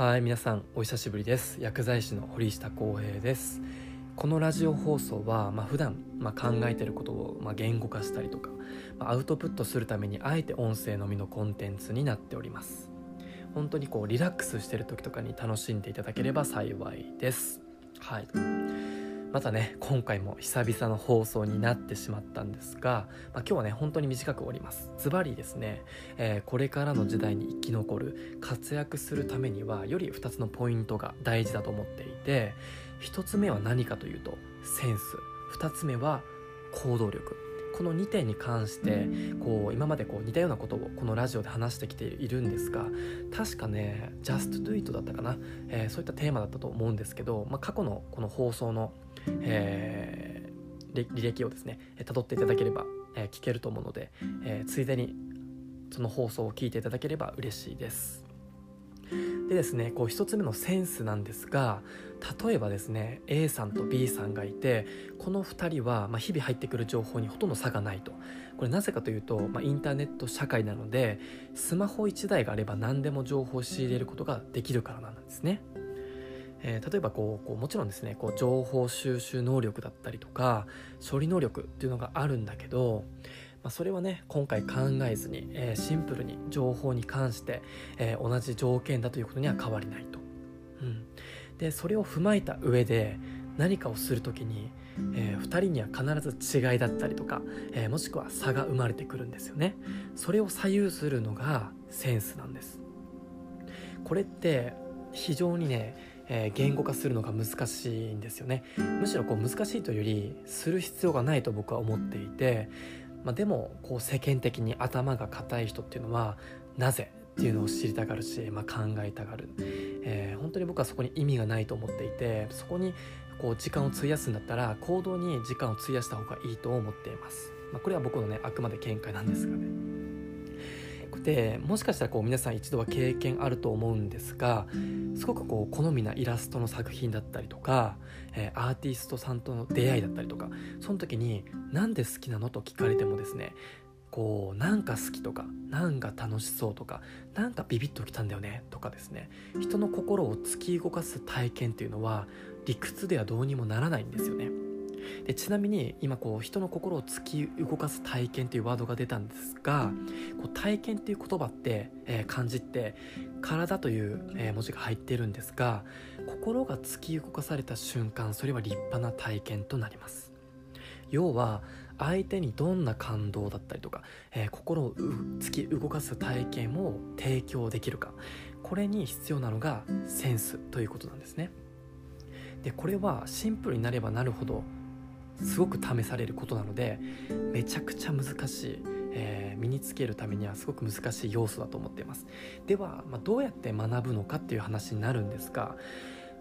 はい皆さんお久しぶりです。薬剤師の堀下光平です。このラジオ放送は、まあ、普段、まあ、考えてることを、まあ、言語化したりとか、まあ、アウトプットするためにあえて音声のみのコンテンツになっております。本当にこうリラックスしてる時とかに楽しんでいただければ幸いです。はい。またね今回も久々の放送になってしまったんですが、まあ、今日はね本当に短く終わります。ズバリですね、えー、これからの時代に生き残る活躍するためにはより2つのポイントが大事だと思っていて1つ目は何かというとセンス。2つ目は行動力。この2点に関してこう今までこう似たようなことをこのラジオで話してきているんですが確かね「Just Do It」だったかな、えー、そういったテーマだったと思うんですけど、まあ、過去のこの放送のえー、履歴をですね辿っていただければ、えー、聞けると思うので、えー、ついでにその放送を聞いていただければ嬉しいです。でですねこう1つ目のセンスなんですが例えばですね A さんと B さんがいてこの2人は、まあ、日々入ってくる情報にほとんど差がないと。これなぜかというと、まあ、インターネット社会なのでスマホ1台があれば何でも情報を仕入れることができるからなんですね。えー、例えばこうこうもちろんですねこう情報収集能力だったりとか処理能力っていうのがあるんだけど、まあ、それはね今回考えずに、えー、シンプルに情報に関して、えー、同じ条件だということには変わりないと。うん、でそれを踏まえた上で何かをする時に、えー、2人には必ず違いだったりとか、え、もしくは差が生まれてくるんですよね。それを左右するのがセンスなんです。これって非常にねえー、言語化するのが難しいんですよね。むしろこう難しいというよりする必要がないと僕は思っていて、まあ、でもこう世間的に頭が固い人っていうのはなぜっていうのを知りたがるし、まあ、考えたがる、えー、本当に僕はそこに意味がないと思っていてそこにこう時間を費やすんだったら行動に時間を費やした方がいいと思っています、まあ、これは僕のねあくまで見解なんですがね。でもしかしたらこう皆さん一度は経験あると思うんですがすごくこう好みなイラストの作品だったりとか、えー、アーティストさんとの出会いだったりとかその時に「何で好きなの?」と聞かれてもですねこうなんか好きとかなんか楽しそうとかなんかビビッときたんだよねとかですね人の心を突き動かす体験っていうのは理屈ではどうにもならないんですよね。でちなみに今こう人の心を突き動かす体験というワードが出たんですがこう体験っていう言葉って、えー、漢字って体という、えー、文字が入ってるんですが心が突き動かされた瞬間それは立派な体験となります。要は相手にどんな感動だったりとか、えー、心を突き動かす体験を提供できるか。これに必要なのがセンスということなんですね。でこれはシンプルになればなるほどすごく試されることなのでめちゃくちゃ難しい、えー、身につけるためにはすごく難しい要素だと思っています。では、まあ、どうやって学ぶのかっていう話になるんですが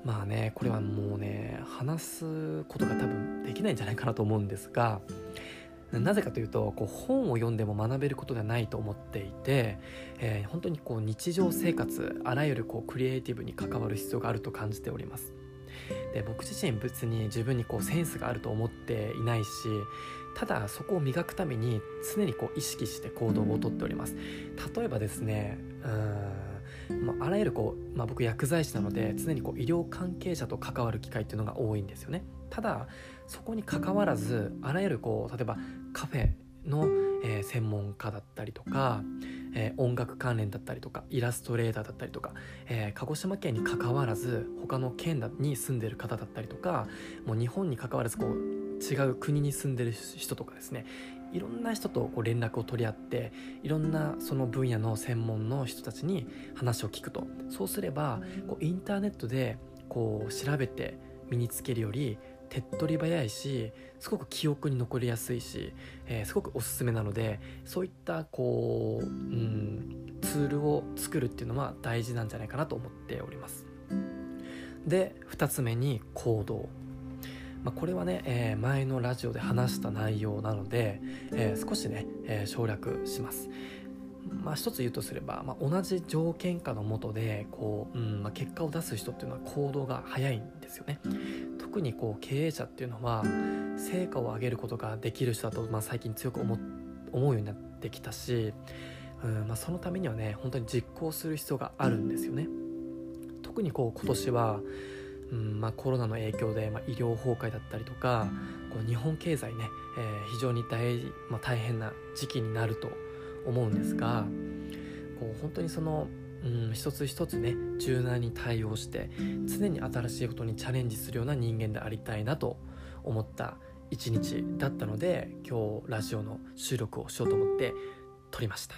まあねこれはもうね話すことが多分できないんじゃないかなと思うんですがなぜかというとこう本を読んでも学べることではないと思っていて、えー、本当にこう日常生活あらゆるこうクリエイティブに関わる必要があると感じております。で僕自身別に自分にこうセンスがあると思っていないしただそこを磨くために常にこう意識して行動をとっております。例えばですねうんまあ、あらゆるこう、まあ、僕薬剤師なので常にこう医療関係者と関わる機会っていうのが多いんですよね。ただそこに関わらずあらゆるこう例えばカフェの、えー、専門家だったりとか、えー、音楽関連だったりとかイラストレーターだったりとか、えー、鹿児島県に関わらず他の県に住んでる方だったりとかもう日本に関わらずこう違う国に住んでる人とかですねいろんな人とこう連絡を取り合っていろんなその分野の専門の人たちに話を聞くと。そうすればこうインターネットでこう調べて身につけるより手っ取り早いしすごく記憶に残りやすいし、えー、すごくおすすめなのでそういったこう、うん、ツールを作るっていうのは大事なんじゃないかなと思っております。で2つ目に行動。まあ、これはね、えー、前のラジオで話した内容なので、えー、少しね、えー、省略します。まあ、一つ言うとすれば、まあ、同じ条件下のもとでこう、うんまあ、結果を出す人っていうのは行動が早いんですよね。特にこう経営者っていうのは成果を上げることができる人だと、まあ、最近強く思思うようになってきたし、うんまあ、そのためにはね本当に実行する必要があるんですよね。特にこう今年は、うんまあ、コロナの影響で、まあ、医療崩壊だったりとかこう日本経済ね、えー、非常に大,、まあ、大変な時期になると思うんですがこう本当にそのうん一つ一つね柔軟に対応して常に新しいことにチャレンジするような人間でありたいなと思った一日だったので今日ラジオの収録をしようと思って撮りました。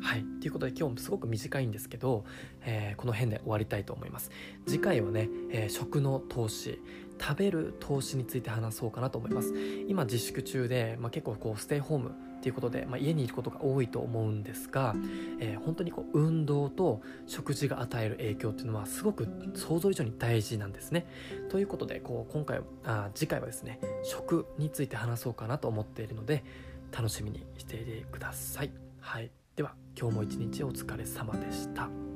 はい。ということで今日もすごく短いんですけど、えー、この辺で終わりたいと思います。次回はね、えー、食の投資、食べる投資について話そうかなと思います。今自粛中で、まあ、結構こうステイホームっていうことで、まあ、家にいることが多いと思うんですが、えー、本当にこう運動と食事が与える影響っていうのはすごく想像以上に大事なんですね。ということでこう今回あ次回はですね食について話そうかなと思っているので楽しみにしていてください。はい、では今日も一日お疲れ様でした。